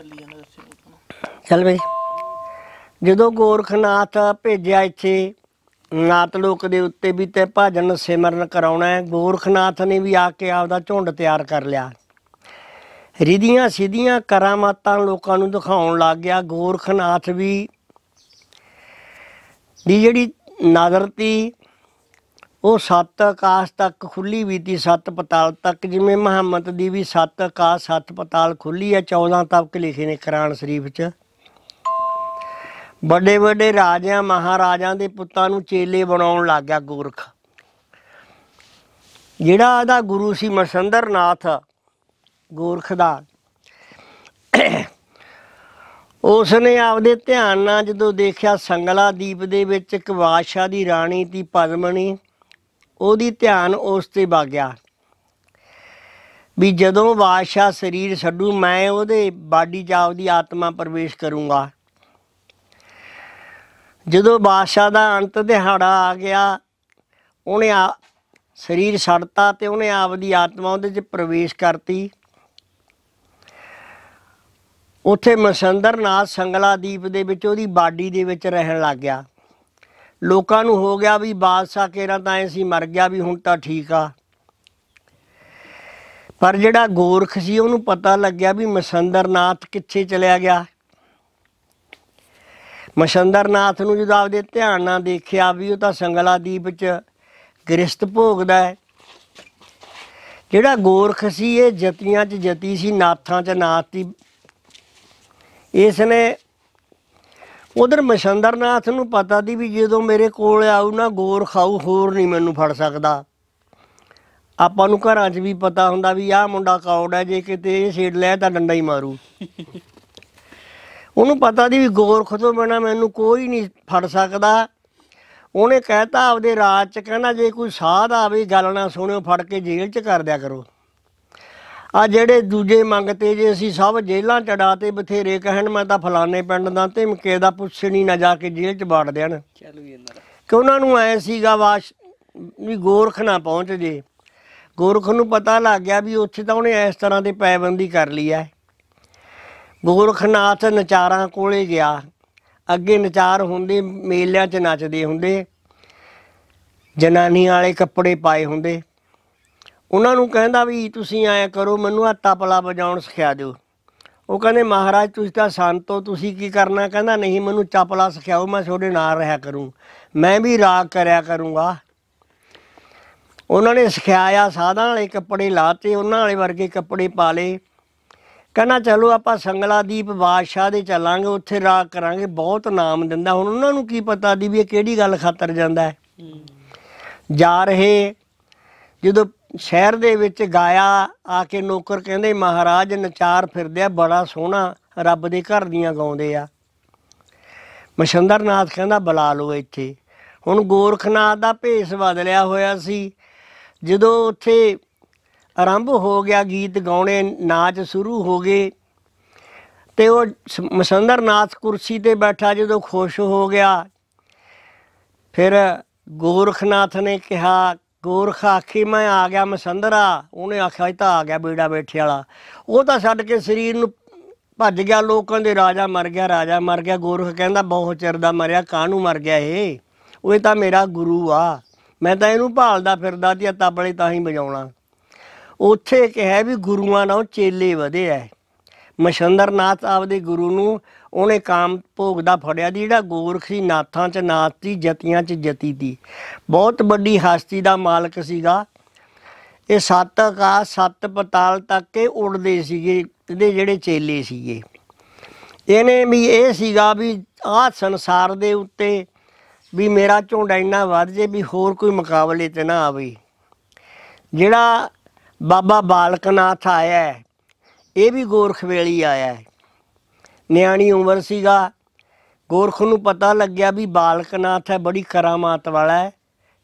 ਚੱਲੀ ਜਾਂਦਾ ਦੱਸੀ ਲੋਕਾਂ ਨੂੰ ਚੱਲ ਬਈ। ਜਦੋਂ ਗੋਰਖਨਾਥ ਭੇਜਿਆ ਇੱਥੇ ਨਾਤ ਲੋਕ ਦੇ ਉੱਤੇ ਵੀ ਤੇ ਭਜਨ ਸਿਮਰਨ ਕਰਾਉਣਾ ਹੈ, ਗੋਰਖਨਾਥ ਨੇ ਵੀ ਆ ਕੇ ਆਪਦਾ ਝੁੰਡ ਤਿਆਰ ਕਰ ਲਿਆ। ਰਿਧੀਆਂ ਸਿੱਧੀਆਂ ਕਰਾਮਾਤਾਂ ਲੋਕਾਂ ਨੂੰ ਦਿਖਾਉਣ ਲੱਗ ਗਿਆ। ਗੋਰਖਨਾਥ ਵੀ, ਦੀ ਜਿਹੜੀ ਨਜ਼ਰ ਤੀ ਉਹ ਸੱਤ ਆਕਾਸ਼ ਤੱਕ ਖੁੱਲੀ ਵੀ ਤੀ ਸੱਤ ਪਤਾਲ ਤੱਕ, ਜਿਵੇਂ ਮੁਹੰਮਦ ਦੀ ਵੀ ਸੱਤ ਆਕਾਸ਼ ਸੱਤ ਪਤਾਲ ਖੁੱਲੀ ਹੈ 14 ਤਬਕ ਲਿਖੇ ਨੇ ਕੁਰਾਨ ਸ਼ਰੀਫ 'ਚ। ਵੱਡੇ ਵੱਡੇ ਰਾਜਿਆਂ ਮਹਾਰਾਜਾਂ ਦੇ ਪੁੱਤਾਂ ਨੂੰ ਚੇਲੇ ਬਣਾਉਣ ਲੱਗ ਗਿਆ ਗੋਰਖ। ਜਿਹੜਾ ਇਹਦਾ ਗੁਰੂ ਸੀ ਮਸੰਦਰਨਾਥ ਗੋਰਖ ਦਾ ਉਸ ਨੇ ਆਪਦੇ ਧਿਆਨ ਨਾਲ ਜਦੋਂ ਦੇਖਿਆ ਸੰਗਲਾ ਦੀਪ ਦੇ ਵਿੱਚ ਇੱਕ ਬਾਦਸ਼ਾਹ ਦੀ ਰਾਣੀ ਤੀ ਪਦਮਣੀ ਉਹਦੀ ਧਿਆਨ ਉਸ ਤੇ ਵਗ ਗਿਆ। ਵੀ ਜਦੋਂ ਬਾਦਸ਼ਾਹ ਸਰੀਰ ਛੱਡੂ, ਮੈਂ ਉਹਦੇ ਬਾਡੀ 'ਚ ਆਪਦੀ ਆਤਮਾ ਪ੍ਰਵੇਸ਼ ਕਰੂੰਗਾ। ਜਦੋਂ ਬਾਦਸ਼ਾਹ ਦਾ ਅੰਤ ਦਿਹਾੜਾ ਆ ਗਿਆ, ਉਹਨੇ ਆ ਸਰੀਰ ਛੱਡਤਾ ਤੇ ਉਹਨੇ ਆਪਦੀ ਆਤਮਾ ਉਹਦੇ 'ਚ ਪ੍ਰਵੇਸ਼ ਕਰਤੀ। ਉੱਥੇ ਮਸੰਦਰਨਾਥ ਸੰਗਲਾ ਦੀਪ ਦੇ ਵਿੱਚ ਉਹਦੀ ਬਾਡੀ ਦੇ ਵਿੱਚ ਰਹਿਣ ਲੱਗ ਗਿਆ। ਲੋਕਾਂ ਨੂੰ ਹੋ ਗਿਆ ਵੀ ਬਾਦਸ਼ਾਹ ਕੇਰਾ ਤਾਂ ਐ ਸੀ, ਮਰ ਗਿਆ ਵੀ ਹੁਣ ਤਾਂ ਠੀਕ ਆ। ਪਰ ਜਿਹੜਾ ਗੋਰਖ ਸੀ, ਉਹਨੂੰ ਪਤਾ ਲੱਗਿਆ ਵੀ ਮਸੰਦਰਨਾਥ ਕਿੱਥੇ ਚਲਿਆ ਗਿਆ। ਮਸੰਦਰਨਾਥ ਨੂੰ ਜਦੋਂ ਆਪਦੇ ਧਿਆਨ ਨਾਲ ਦੇਖਿਆ ਵੀ ਉਹ ਤਾਂ ਸੰਗਲਾ ਦੀਪ ਚ ਗ੍ਰਸਤ ਭੋਗਦਾ ਹੈ, ਜਿਹੜਾ ਗੋਰਖ ਸੀ, ਇਹ ਜਤੀਆਂ ਚ ਜਤੀ ਸੀ, ਨਾਥਾਂ ਚ ਨਾਥ ਦੀ ਇਸ ਨੇ ਉਧਰ ਮਸੰਦਰਨਾਥ ਨੂੰ ਪਤਾ ਦੀ ਵੀ ਜਦੋਂ ਮੇਰੇ ਕੋਲ ਆਊ ਨਾ ਗੋਰਖ ਆਊ ਹੋਰ ਨਹੀਂ ਮੈਨੂੰ ਫੜ ਸਕਦਾ। ਆਪਾਂ ਨੂੰ ਘਰਾਂ 'ਚ ਵੀ ਪਤਾ ਹੁੰਦਾ ਵੀ ਆਹ ਮੁੰਡਾ ਕੌੜ ਹੈ, ਜੇ ਕਿਤੇ ਇਹ ਛੇੜ ਲਿਆ ਤਾਂ ਡੰਡਾ ਹੀ ਮਾਰੂ। ਉਹਨੂੰ ਪਤਾ ਦੀ ਵੀ ਗੋਰਖ ਤੋਂ ਬਿਨਾ ਮੈਨੂੰ ਕੋਈ ਨਹੀਂ ਫੜ ਸਕਦਾ। ਉਹਨੇ ਕਹਿਤਾ ਆਪਦੇ ਰਾਜ 'ਚ, ਕਹਿੰਦਾ ਜੇ ਕੋਈ ਸਾਧ ਆਵੇ, ਗੱਲ ਨਾ ਸੁਣਿਓ, ਫੜ ਕੇ ਜੇਲ੍ਹ 'ਚ ਕਰ ਦਿਆ ਕਰੋ। ਆ ਜਿਹੜੇ ਦੂਜੇ ਮੰਗਤੇ ਜੇ ਅਸੀਂ ਸਭ ਜੇਲ੍ਹਾਂ ਚੜਾ ਤੇ ਬਥੇਰੇ ਕਹਿਣ ਮੈਂ ਤਾਂ ਫਲਾਣੇ ਪਿੰਡ ਦਾ ਧਮਕੇ ਦਾ ਪੁੱਛਣੀ ਨਾ ਜਾ ਕੇ ਜੇਲ੍ਹ 'ਚ ਬਾੜ ਦੇਣ। ਚੱਲ ਇਹਨਾਂ ਦਾ ਕਿ ਉਹਨਾਂ ਨੂੰ ਐ ਸੀਗਾ ਵਾਸ਼ ਵੀ ਗੋਰਖ ਨਾ ਪਹੁੰਚ ਜੇ। ਗੋਰਖ ਨੂੰ ਪਤਾ ਲੱਗ ਗਿਆ ਵੀ ਉੱਥੇ ਤਾਂ ਉਹਨੇ ਇਸ ਤਰ੍ਹਾਂ ਦੀ ਪੈਬੰਦੀ ਕਰ ਲਈ ਐ। ਗੋਰਖਨਾਥ ਨਚਾਰਾਂ ਕੋਲੇ ਗਿਆ। ਅੱਗੇ ਨਚਾਰ ਹੁੰਦੇ ਮੇਲਿਆਂ 'ਚ ਨੱਚਦੇ ਹੁੰਦੇ। ਜਨਾਨੀਆਂ ਵਾਲੇ ਕੱਪੜੇ ਪਾਏ ਹੁੰਦੇ। ਉਹਨਾਂ ਨੂੰ ਕਹਿੰਦਾ ਵੀ ਤੁਸੀਂ ਐਂ ਕਰੋ ਮੈਨੂੰ ਆ ਤਪਲਾ ਵਜਾਉਣ ਸਿਖਾ ਦਿਓ। ਉਹ ਕਹਿੰਦੇ ਮਹਾਰਾਜ ਤੁਸੀਂ ਤਾਂ ਸੰਤ ਹੋ ਤੁਸੀਂ ਕੀ ਕਰਨਾ? ਕਹਿੰਦਾ ਨਹੀਂ ਮੈਨੂੰ ਚਪਲਾ ਸਿਖਾਓ ਮੈਂ ਤੁਹਾਡੇ ਨਾਲ ਰਿਹਾ ਕਰੂੰ। ਮੈਂ ਵੀ ਰਾਗ ਕਰਿਆ ਕਰੂੰਗਾ। ਉਹਨਾਂ ਨੇ ਸਿਖਾਇਆ ਸਾਧਾਂ ਵਾਲੇ ਕੱਪੜੇ ਲਾਤੇ ਉਹਨਾਂ ਵਾਲੇ ਵਰਗੇ ਕੱਪੜੇ ਪਾ ਲਏ। ਕਹਿੰਦਾ ਚਲੋ ਆਪਾਂ ਸੰਗਲਾ ਦੀਪ ਬਾਦਸ਼ਾਹ ਦੇ ਚੱਲਾਂਗੇ ਉੱਥੇ ਰਾਗ ਕਰਾਂਗੇ ਬਹੁਤ ਨਾਮ ਦਿੰਦਾ। ਹੁਣ ਉਹਨਾਂ ਨੂੰ ਕੀ ਪਤਾ ਦੀ ਵੀ ਇਹ ਕਿਹੜੀ ਗੱਲ ਖਾਤਰ ਜਾਂਦਾ ਹੈ। ਜਾ ਰਹੇ ਜਦੋਂ ਸ਼ਹਿਰ ਦੇ ਵਿੱਚ ਗਾਇਆ, ਆ ਕੇ ਨੌਕਰ ਕਹਿੰਦੇ, ਮਹਾਰਾਜ, ਨਚਾਰ ਫਿਰਦੇ ਆ ਬੜਾ ਸੋਹਣਾ ਰੱਬ ਦੇ ਘਰ ਦੀਆਂ ਗਾਉਂਦੇ ਆ। ਮਸ਼ੰਦਰਨਾਥ ਕਹਿੰਦਾ, ਬੁਲਾ ਲਓ ਇੱਥੇ। ਹੁਣ ਗੋਰਖਨਾਥ ਦਾ ਭੇਸ ਬਦਲਿਆ ਹੋਇਆ ਸੀ। ਜਦੋਂ ਉੱਥੇ ਆਰੰਭ ਹੋ ਗਿਆ, ਗੀਤ ਗਾਉਣੇ, ਨਾਚ ਸ਼ੁਰੂ ਹੋ ਗਏ, ਤੇ ਉਹ ਸ- ਮਸੰਦਰਨਾਥ ਕੁਰਸੀ ਤੇ ਬੈਠਾ, ਜਦੋਂ ਖੁਸ਼ ਹੋ ਗਿਆ, ਫਿਰ ਗੋਰਖਨਾਥ ਨੇ ਕਿਹਾ ਗੋਰਖ ਆਖੀ, ਮੈਂ ਆ ਗਿਆ ਮਸੰਦਰਾ। ਉਹਨੇ ਆਖਿਆ, ਇਹ ਤਾਂ ਆ ਗਿਆ ਬੇੜਾ ਬੈਠੇ ਵਾਲਾ। ਉਹ ਤਾਂ ਛੱਡ ਕੇ ਸਰੀਰ ਨੂੰ ਭੱਜ ਗਿਆ, ਲੋਕਾਂ ਦੇ ਰਾਜਾ ਮਰ ਗਿਆ, ਰਾਜਾ ਮਰ ਗਿਆ। ਗੋਰਖ ਕਹਿੰਦਾ, ਬਹੁਤ ਚਿਰ ਦਾ ਮਰਿਆ, ਕਾਹਨੂੰ ਮਰ ਗਿਆ ਇਹ? ਉਹ ਇਹ ਤਾਂ ਮੇਰਾ ਗੁਰੂ ਆ। ਮੈਂ ਤਾਂ ਇਹਨੂੰ ਭਾਲਦਾ ਫਿਰਦਾ ਤੇ ਤਬਲੇ ਤਾਂ ਹੀ ਵਜਾਉਣਾ। ਉੱਥੇ ਕਿਹਾ ਵੀ ਗੁਰੂਆਂ ਨਾਲ ਚੇਲੇ ਵਧੇ ਐ। ਮਸ਼ੰਦਰਨਾਥ ਆਪਦੇ ਗੁਰੂ ਨੂੰ ਉਹਨੇ ਕਾਮ ਭੋਗ ਦਾ ਫੜਿਆ ਦੀ ਜਿਹੜਾ ਗੋਰਖ ਸੀ ਨਾਥਾਂ ਚ ਨਾਥ ਸੀ ਜਤੀਆਂ ਚ ਜਤੀ ਦੀ। ਬਹੁਤ ਵੱਡੀ ਹਸਤੀ ਦਾ ਮਾਲਕ ਸੀਗਾ। ਇਹ ਸੱਤ ਆਕਾਸ਼ ਸੱਤ ਪਤਾਲ ਤੱਕ ਇਹ ਉੜਦੇ ਸੀਗੇ ਇਹਦੇ ਜਿਹੜੇ ਚੇਲੇ ਸੀਗੇ। ਇਹਨੇ ਵੀ ਇਹ ਸੀਗਾ ਵੀ ਆਹ ਸੰਸਾਰ ਦੇ ਉੱਤੇ ਵੀ ਮੇਰਾ ਝੁੰਡ ਇੰਨਾ ਵੱਧ ਜੇ ਵੀ ਹੋਰ ਕੋਈ ਮੁਕਾਬਲੇ ਤੇ ਨਾ ਆਵੇ। ਜਿਹੜਾ ਬਾਬਾ ਬਾਲਕਨਾਥ ਆਇਆ ਹੈ, ਇਹ ਵੀ ਗੋਰਖ ਵੇਲੀ ਆਇਆ ਹੈ। ਨਿਆਣੀ ਉਮਰ ਸੀਗਾ। ਗੋਰਖ ਨੂੰ ਪਤਾ ਲੱਗਿਆ ਵੀ ਬਾਲਕਨਾਥ ਹੈ, ਬੜੀ ਕਰਾਮਾਤ ਵਾਲਾ ਹੈ।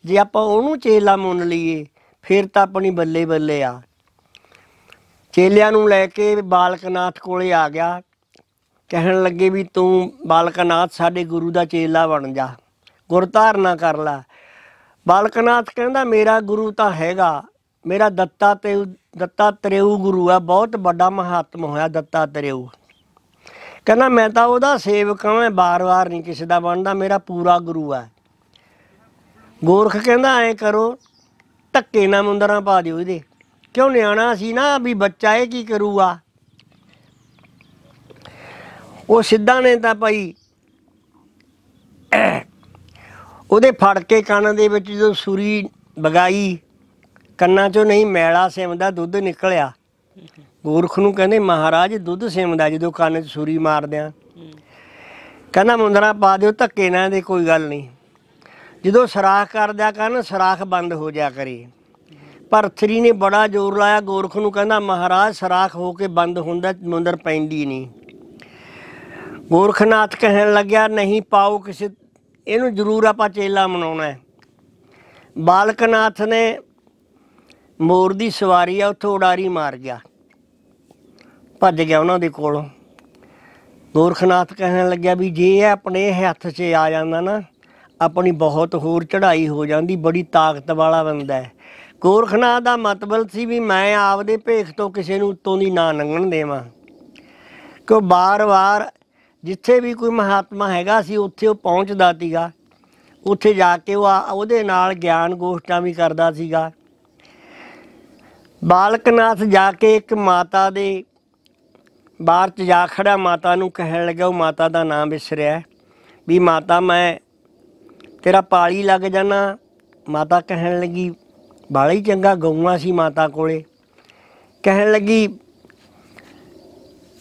ਜੇ ਆਪਾਂ ਉਹਨੂੰ ਚੇਲਾ ਮੰਨ ਲਈਏ, ਫਿਰ ਤਾਂ ਆਪਣੀ ਬੱਲੇ ਬੱਲੇ ਆ। ਚੇਲਿਆਂ ਨੂੰ ਲੈ ਕੇ ਬਾਲਕਨਾਥ ਕੋਲੇ ਆ ਗਿਆ। ਕਹਿਣ ਲੱਗੇ ਵੀ ਤੂੰ ਬਾਲਕਨਾਥ ਸਾਡੇ ਗੁਰੂ ਦਾ ਚੇਲਾ ਬਣ ਜਾ। ਗੁਰ ਧਾਰਨਾ ਕਰ ਲੈ। ਬਾਲਕਨਾਥ ਕਹਿੰਦਾ, ਮੇਰਾ ਗੁਰੂ ਤਾਂ ਹੈਗਾ। ਮੇਰਾ ਦੱਤਾ ਤੇ ਦੱਤਾ ਤ੍ਰਿਉ ਗੁਰੂ ਆ, ਬਹੁਤ ਵੱਡਾ ਮਹਾਤਮ ਹੋਇਆ ਦੱਤਾ ਤ੍ਰਿਉ ਕਹਿੰਦਾ ਮੈਂ ਤਾਂ ਉਹਦਾ ਸੇਵਕ ਹਾਂ, ਮੈਂ ਬਾਰ-ਬਾਰ ਨਹੀਂ ਕਿਸੇ ਦਾ ਬਣਦਾ, ਮੇਰਾ ਪੂਰਾ ਗੁਰੂ ਹੈ ਗੋਰਖ ਕਹਿੰਦਾ, ਐ ਕਰੋ, ਧੱਕੇ ਨਾਲ ਮੁੰਦਰਾਂ ਪਾ ਦਿਓ ਇਹਦੇ। ਕਿਉਂ ਨਿਆਣਾ ਸੀ ਨਾ, ਵੀ ਬੱਚਾ ਇਹ ਕੀ ਕਰੂਗਾ? ਉਹ ਸਿੱਧਾ ਨੇ ਤਾਂ ਭਾਈ, ਉਹਦੇ ਫੜ ਕੇ ਕੰਨ ਦੇ ਵਿੱਚ ਜਦੋਂ ਸੂਰੀ ਵਗਾਈ ਕੰਨਾਂ ਚੋਂ ਨਹੀਂ ਮੈਲਾ ਸਿਮਦਾ ਦੁੱਧ ਨਿਕਲਿਆ। ਗੋਰਖ ਨੂੰ ਕਹਿੰਦੇ, ਮਹਾਰਾਜ, ਦੁੱਧ ਸਿਮਦਾ ਜਦੋਂ ਕੰਨ 'ਚ ਸੂਰੀ ਮਾਰਦਿਆਂ ਕਹਿੰਦਾ, ਮੁੰਦਰਾ ਪਾ ਦਿਓ, ਧੱਕੇ ਨਾਲ ਦੇ, ਕੋਈ ਗੱਲ ਨਹੀਂ। ਜਦੋਂ ਸਰਾਖ ਕਰਦਿਆ ਕਰਨ ਸਰਾਖ ਬੰਦ ਹੋ ਜਾ ਕਰੇ। ਭਰਥਰੀ ਨੇ ਬੜਾ ਜ਼ੋਰ ਲਾਇਆ। ਗੋਰਖ ਨੂੰ ਕਹਿੰਦਾ, ਮਹਾਰਾਜ, ਸਰਾਖ ਹੋ ਕੇ ਬੰਦ ਹੁੰਦਾ, ਮੁੰਦਰ ਪੈਂਦੀ ਨਹੀਂ। ਗੋਰਖਨਾਥ ਕਹਿਣ ਲੱਗਿਆ, ਨਹੀਂ ਪਾਓ ਕਿਸੇ, ਇਹਨੂੰ ਜ਼ਰੂਰ ਆਪਾਂ ਚੇਲਾ ਮਨਾਉਣਾ ਹੈ। ਬਾਲਕਨਾਥ ਨੇ ਮੋਰ ਦੀ ਸਵਾਰੀ ਆ, ਉੱਥੋਂ ਉਡਾਰੀ ਮਾਰ ਗਿਆ। ਭੱਜ ਗਿਆ ਉਹਨਾਂ ਦੇ ਕੋਲੋਂ। ਗੋਰਖਨਾਥ ਕਹਿਣ ਲੱਗਿਆ ਵੀ ਜੇ ਇਹ ਆਪਣੇ ਹੱਥ 'ਚ ਆ ਜਾਂਦਾ ਨਾ, ਆਪਣੀ ਬਹੁਤ ਹੋਰ ਚੜ੍ਹਾਈ ਹੋ ਜਾਂਦੀ, ਬੜੀ ਤਾਕਤ ਵਾਲਾ ਬੰਦਾ ਹੈ। ਗੋਰਖਨਾਥ ਦਾ ਮਤਲਬ ਸੀ ਵੀ ਮੈਂ ਆਪਦੇ ਭੇਖ ਤੋਂ ਕਿਸੇ ਨੂੰ ਉੱਤੋਂ ਦੀ ਨਾ ਲੰਘਣ ਦੇਵਾਂ। ਕਿਉਂ ਬਾਰ-ਬਾਰ ਜਿੱਥੇ ਵੀ ਕੋਈ ਮਹਾਤਮਾ ਹੈਗਾ ਸੀ, ਉੱਥੇ ਉਹ ਪਹੁੰਚਦਾ ਸੀਗਾ। ਉੱਥੇ ਜਾ ਕੇ ਉਹ ਆ- ਉਹਦੇ ਨਾਲ ਗਿਆਨ ਗੋਸ਼ਟਾਂ ਵੀ ਕਰਦਾ ਸੀਗਾ। ਬਾਲਕਨਾਥ ਜਾ ਕੇ ਇੱਕ ਮਾਤਾ ਦੇ ਬਾਹਰ ਚ ਜਾ ਖੜਾ, ਮਾਤਾ ਨੂੰ ਕਹਿਣ ਲੱਗਾ ਉਹ ਮਾਤਾ ਦਾ ਨਾਮ ਵਿਸਰਿਆ ਵੀ ਮਾਤਾ, ਮੈਂ ਤੇਰਾ ਪਾਲੀ ਲੱਗ ਜਾਣਾ ਮਾਤਾ ਕਹਿਣ ਲੱਗੀ ਬਾਲਾ ਹੀ ਚੰਗਾ ਗਊਆਂ ਸੀ ਮਾਤਾ ਕੋਲੇ। ਕਹਿਣ ਲੱਗੀ,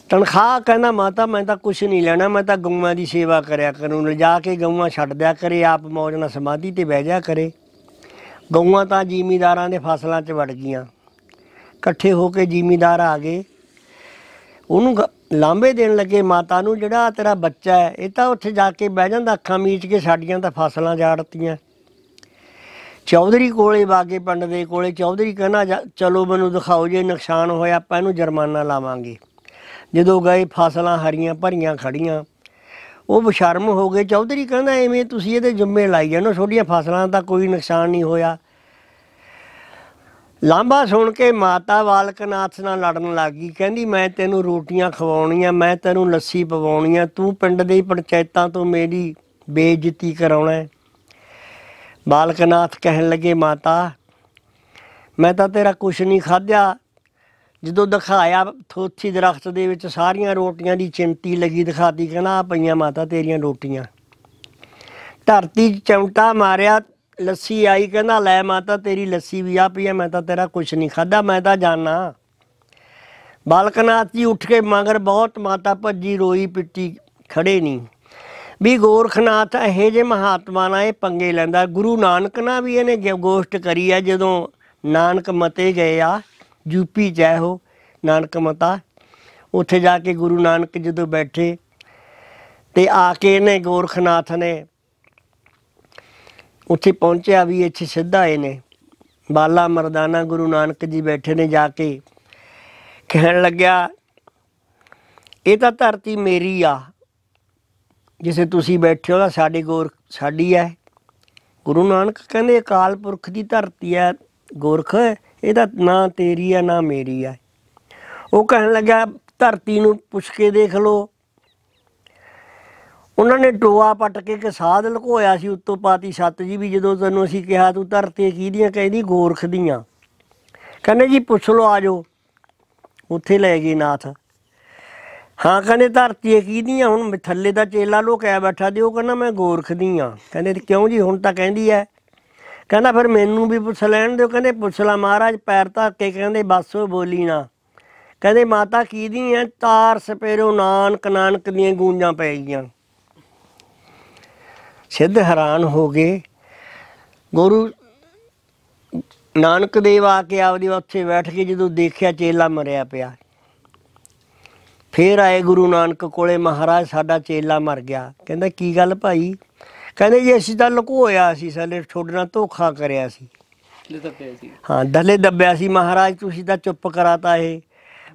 ਤਨਖਾਹ ਕਹਿੰਦਾ, ਮਾਤਾ, ਮੈਂ ਤਾਂ ਕੁਛ ਨਹੀਂ ਲੈਣਾ, ਮੈਂ ਤਾਂ ਗਊਆਂ ਦੀ ਸੇਵਾ ਕਰਿਆ ਕਰੂੰ। ਲਿਜਾ ਕੇ ਗਊਆਂ ਛੱਡ ਦਿਆ ਕਰੇ, ਆਪ ਮੌਜ ਨਾਲ ਸਮਾਧੀ ਤੇ ਬਹਿ ਜਾ ਕਰੇ। ਗਊਆਂ ਤਾਂ ਜ਼ਿਮੀਦਾਰਾਂ ਦੇ ਫਸਲਾਂ 'ਚ ਵੜ ਗਈਆਂ। ਇਕੱਠੇ ਹੋ ਕੇ ਜ਼ਿਮੀਦਾਰ ਆ ਗਏ। ਉਹਨੂੰ ਗ- ਲਾਂਬੇ ਦੇਣ ਲੱਗੇ, ਮਾਤਾ ਨੂੰ, ਜਿਹੜਾ ਤੇਰਾ ਬੱਚਾ ਹੈ, ਇਹ ਤਾਂ ਉੱਥੇ ਜਾ ਕੇ ਬਹਿ ਜਾਂਦਾ, ਅੱਖਾਂ ਮੀਚ ਕੇ ਸਾਡੀਆਂ ਤਾਂ ਫਸਲਾਂ ਜਾੜਤੀਆਂ ਚੌਧਰੀ ਕੋਲੇ, ਬਾਗੇ ਪਿੰਡ ਦੇ ਕੋਲੇ, ਚੌਧਰੀ ਕਹਿੰਦਾ, ਜਾ- ਚਲੋ ਮੈਨੂੰ ਦਿਖਾਓ, ਜੇ ਨੁਕਸਾਨ ਹੋਇਆ, ਆਪਾਂ ਇਹਨੂੰ ਜੁਰਮਾਨਾ ਲਾਵਾਂਗੇ। ਜਦੋਂ ਗਏ, ਫਸਲਾਂ ਹਰੀਆਂ ਭਰੀਆਂ ਖੜੀਆਂ ਉਹ ਬਸ਼ਰਮ ਹੋ ਗਏ। ਚੌਧਰੀ ਕਹਿੰਦਾ, ਐਵੇਂ ਤੁਸੀਂ ਇਹਦੇ ਜੁੰਮੇ ਲਾਈ ਜਾਂਦੇ ਹੋ ਤੁਹਾਡੀਆਂ ਫਸਲਾਂ ਦਾ ਕੋਈ ਨੁਕਸਾਨ ਨਹੀਂ ਹੋਇਆ। ਲਾਂਬਾ ਸੁਣ ਕੇ ਮਾਤਾ ਬਾਲਕਨਾਥ ਨਾਲ ਲੜਨ ਲੱਗੀ ਕਹਿੰਦੀ, ਮੈਂ ਤੈਨੂੰ ਰੋਟੀਆਂ ਖਵਾਉਣੀਆਂ, ਮੈਂ ਤੈਨੂੰ ਲੱਸੀ ਪਵਾਉਣੀ ਆ ਤੂੰ ਪਿੰਡ ਦੇ ਪੰਚਾਇਤਾਂ ਤੋਂ ਮੇਰੀ ਬੇਇੱਜ਼ਤੀ ਕਰਾਉਣਾ ਹੈ। ਬਾਲਕਨਾਥ ਕਹਿਣ ਲੱਗੇ, ਮਾਤਾ, ਮੈਂ ਤਾਂ ਤੇਰਾ ਕੁਛ ਨਹੀਂ ਖਾਧਿਆ। ਜਦੋਂ ਦਿਖਾਇਆ ਥੋਥੀ ਦਰਖਤ ਦੇ ਵਿੱਚ ਸਾਰੀਆਂ ਰੋਟੀਆਂ ਦੀ ਚਿੰਤੀ ਲੱਗੀ, ਦਿਖਾਤੀ ਕਹਿੰਦਾ ਆ ਪਈਆਂ ਮਾਤਾ ਤੇਰੀਆਂ ਰੋਟੀਆਂ। ਧਰਤੀ 'ਚ ਚਮਟਾ ਮਾਰਿਆ ਲੱਸੀ ਆਈ, ਕਹਿੰਦਾ, ਲੈ ਮਾਤਾ, ਤੇਰੀ ਲੱਸੀ ਵੀ ਆ ਪਈ ਆ, ਮੈਂ ਤਾਂ ਤੇਰਾ ਕੁਛ ਨਹੀਂ ਖਾਦਾ ਮੈਂ ਤਾਂ ਜਾਣਾ ਬਾਲਕਨਾਥ ਜੀ ਉੱਠ ਕੇ ਮਗਰ ਬਹੁਤ ਮਾਤਾ ਭੱਜੀ, ਰੋਈ, ਪਿੱਟੀ, ਖੜੇ ਨਹੀਂ। ਵੀ ਗੋਰਖਨਾਥ ਇਹੋ ਜਿਹੇ ਮਹਾਤਮਾ ਨਾਲ ਇਹ ਪੰਗੇ ਲੈਂਦਾ। ਗੁਰੂ ਨਾਨਕ ਨਾਲ ਵੀ ਇਹਨੇ ਗ- ਗੋਸ਼ਟ ਕਰੀ ਆ, ਜਦੋਂ ਨਾਨਕ ਮਤੇ ਗਏ ਆ ਯੂਪੀ ਚ ਹੈ ਉਹ, ਨਾਨਕ ਮਤਾ। ਉੱਥੇ ਜਾ ਕੇ ਗੁਰੂ ਨਾਨਕ ਜਦੋਂ ਬੈਠੇ, ਤੇ ਆ ਕੇ ਇਹਨੇ ਗੋਰਖਨਾਥ ਨੇ ਉੱਥੇ ਪਹੁੰਚਿਆ ਵੀ ਇੱਥੇ ਸਿੱਧਾ ਆਏ ਨੇ। ਬਾਲਾ ਮਰਦਾਨਾ ਗੁਰੂ ਨਾਨਕ ਜੀ ਬੈਠੇ ਨੇ ਜਾ ਕੇ। ਕਹਿਣ ਲੱਗਿਆ, ਇਹ ਤਾਂ ਧਰਤੀ ਮੇਰੀ ਆ। ਜਿਸੇ ਤੁਸੀਂ ਬੈਠੇ ਹੋ ਤਾਂ ਸਾਡੇ ਗੋਰ ਸਾਡੀ ਹੈ ਗੁਰੂ ਨਾਨਕ ਕਹਿੰਦੇ ਅਕਾਲ ਪੁਰਖ ਦੀ ਧਰਤੀ ਹੈ ਗੋਰਖ, ਇਹ ਤਾਂ ਨਾ ਤੇਰੀ ਹੈ ਨਾ ਮੇਰੀ ਹੈ ਉਹ ਕਹਿਣ ਲੱਗਾ ਧਰਤੀ ਨੂੰ ਪੁੱਛ ਕੇ ਦੇਖ ਲਓ। ਉਹਨਾਂ ਨੇ ਟੋਆ ਪੱਟ ਕੇ ਇੱਕ ਸਾਧ ਲੁਕੋਇਆ ਸੀ ਉੱਤੋਂ ਪਾਤੀ ਸੱਤ ਜੀ ਵੀ ਜਦੋਂ ਤੈਨੂੰ ਅਸੀਂ ਕਿਹਾ ਤੂੰ ਧਰਤੀ ਕਿਹਦੀਆਂ, ਕਹਿੰਦੀ ਗੋਰਖ ਦੀਆਂ। ਕਹਿੰਦੇ ਜੀ ਪੁੱਛ ਲਓ ਆਜੋ ਉੱਥੇ ਲੈ ਗਏ ਨਾਥ। ਹਾਂ, ਕਹਿੰਦੇ ਧਰਤੀ ਕਿਹਦੀਆਂ, ਹੁਣ ਥੱਲੇ ਦਾ ਚੇਲਾ ਲੋਕਿਆ ਬੈਠਾ, ਤੇ ਉਹ ਕਹਿੰਦਾ ਮੈਂ ਗੋਰਖ ਦੀ ਆ ਕਹਿੰਦੇ ਤੇ ਕਿਉਂ ਜੀ, ਹੁਣ ਤਾਂ ਕਹਿੰਦੀ ਐ। ਕਹਿੰਦਾ ਫਿਰ ਮੈਨੂੰ ਵੀ ਪੁੱਛ ਲੈਣ ਦਿਓ, ਕਹਿੰਦੇ ਪੁੱਛ ਲਾ ਮਹਾਰਾਜ, ਪੈਰ ਧਰ ਕੇ ਕਹਿੰਦੇ ਬਸ ਉਹ ਬੋਲੀ ਨਾ। ਕਹਿੰਦੇ ਮਾਤਾ ਕਿਹਦੀ ਐ ਤਾਰ ਸਪੇਰੋ ਨਾਨਕ ਨਾਨਕ ਦੀਆਂ ਗੂੰਜਾਂ ਪੈ ਗਈਆਂ। ਸਿੱਧ ਹੈਰਾਨ ਹੋ ਗਏ। ਗੁਰੂ ਨਾਨਕ ਦੇਵ ਆ ਕੇ ਆਪਦੀ ਉੱਥੇ ਬੈਠ ਕੇ ਜਦੋਂ ਦੇਖਿਆ ਚੇਲਾ ਮਰਿਆ ਪਿਆ। ਫੇਰ ਆਏ ਗੁਰੂ ਨਾਨਕ ਕੋਲੇ ਮਹਾਰਾਜ ਸਾਡਾ ਚੇਲਾ ਮਰ ਗਿਆ। ਕਹਿੰਦਾ ਕੀ ਗੱਲ ਭਾਈ? ਕਹਿੰਦੇ ਜੀ ਅਸੀਂ ਤਾਂ ਲੁਕੋਇਆ ਸੀ ਸਾਡੇ ਤੁਹਾਡੇ ਨਾਲ ਧੋਖਾ ਕਰਿਆ ਸੀ। ਹਾਂ ਦਲੇ ਦੱਬਿਆ ਸੀ ਮਹਾਰਾਜ ਤੁਸੀਂ ਤਾਂ ਚੁੱਪ ਕਰਾਤਾ ਇਹ।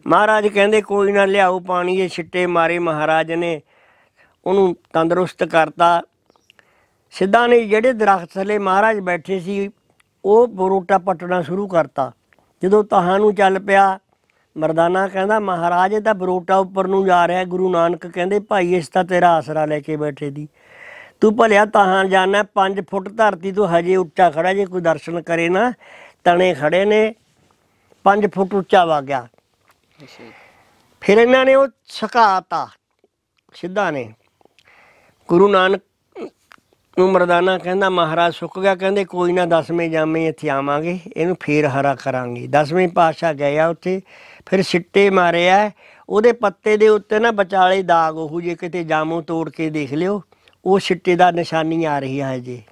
ਮਹਾਰਾਜ ਕਹਿੰਦੇ ਕੋਈ ਨਾ ਲਿਆਓ ਪਾਣੀ ਇਹ ਛਿੱਟੇ ਮਾਰੇ ਮਹਾਰਾਜ ਨੇ। ਉਹਨੂੰ ਤੰਦਰੁਸਤ ਕਰਤਾ ਸਿੱਧਾ ਨੇ ਜਿਹੜੇ ਦਰਖਤ ਥੱਲੇ ਮਹਾਰਾਜ ਬੈਠੇ ਸੀ ਉਹ ਬਰੋਟਾ ਪਟਣਾ ਸ਼ੁਰੂ ਕਰਤਾ। ਜਦੋਂ ਤਹਾਂ ਨੂੰ ਚੱਲ ਪਿਆ ਮਰਦਾਨਾ ਕਹਿੰਦਾ ਮਹਾਰਾਜ ਇਹ ਤਾਂ ਬਰੋਟਾ ਉੱਪਰ ਨੂੰ ਜਾ ਰਿਹਾ। ਗੁਰੂ ਨਾਨਕ ਕਹਿੰਦੇ ਭਾਈ ਇਸ ਤਾਂ ਤੇਰਾ ਆਸਰਾ ਲੈ ਕੇ ਬੈਠੇ ਦੀ। ਤੂੰ ਭਲਿਆ ਤਾਹਾਂ ਜਾਣਾ 5 ਫੁੱਟ ਧਰਤੀ ਤੋਂ ਹਜੇ ਉੱਚਾ ਖੜਾ ਜੇ ਕੋਈ ਦਰਸ਼ਨ ਕਰੇ ਨਾ ਤਣੇ ਖੜੇ ਨੇ 5 ਫੁੱਟ ਉੱਚਾ ਵਾ ਗਿਆ। ਫਿਰ ਇਹਨਾਂ ਨੇ ਉਹ ਛਕਾਤਾ ਸਿੱਧਾ ਨੇ। ਗੁਰੂ ਨਾਨਕ ਨੂੰ ਮਰਦਾਨਾ ਕਹਿੰਦਾ, ਮਹਾਰਾਜ ਸੁੱਕ ਗਿਆ। ਕਹਿੰਦੇ, ਕੋਈ ਨਾ, ਦਸਵੇਂ ਜਾਮੇ ਇੱਥੇ ਆਵਾਂਗੇ, ਇਹਨੂੰ ਫੇਰ ਹਰਾ ਕਰਾਂਗੇ। ਦਸਵੇਂ ਪਾਤਸ਼ਾਹ ਗਏ ਆ ਉੱਥੇ, ਫਿਰ ਸਿੱਟੇ ਮਾਰਿਆ ਉਹਦੇ ਪੱਤੇ ਦੇ ਉੱਤੇ ਨਾ ਵਿਚਾਲੇ ਦਾਗ, ਉਹ ਜੇ ਕਿਤੇ ਜਾਮੂ ਤੋੜ ਕੇ ਦੇਖ ਲਿਓ, ਉਹ ਸਿੱਟੇ ਦਾ ਨਿਸ਼ਾਨੀ ਆ ਰਹੀ ਹੈ ਜੀ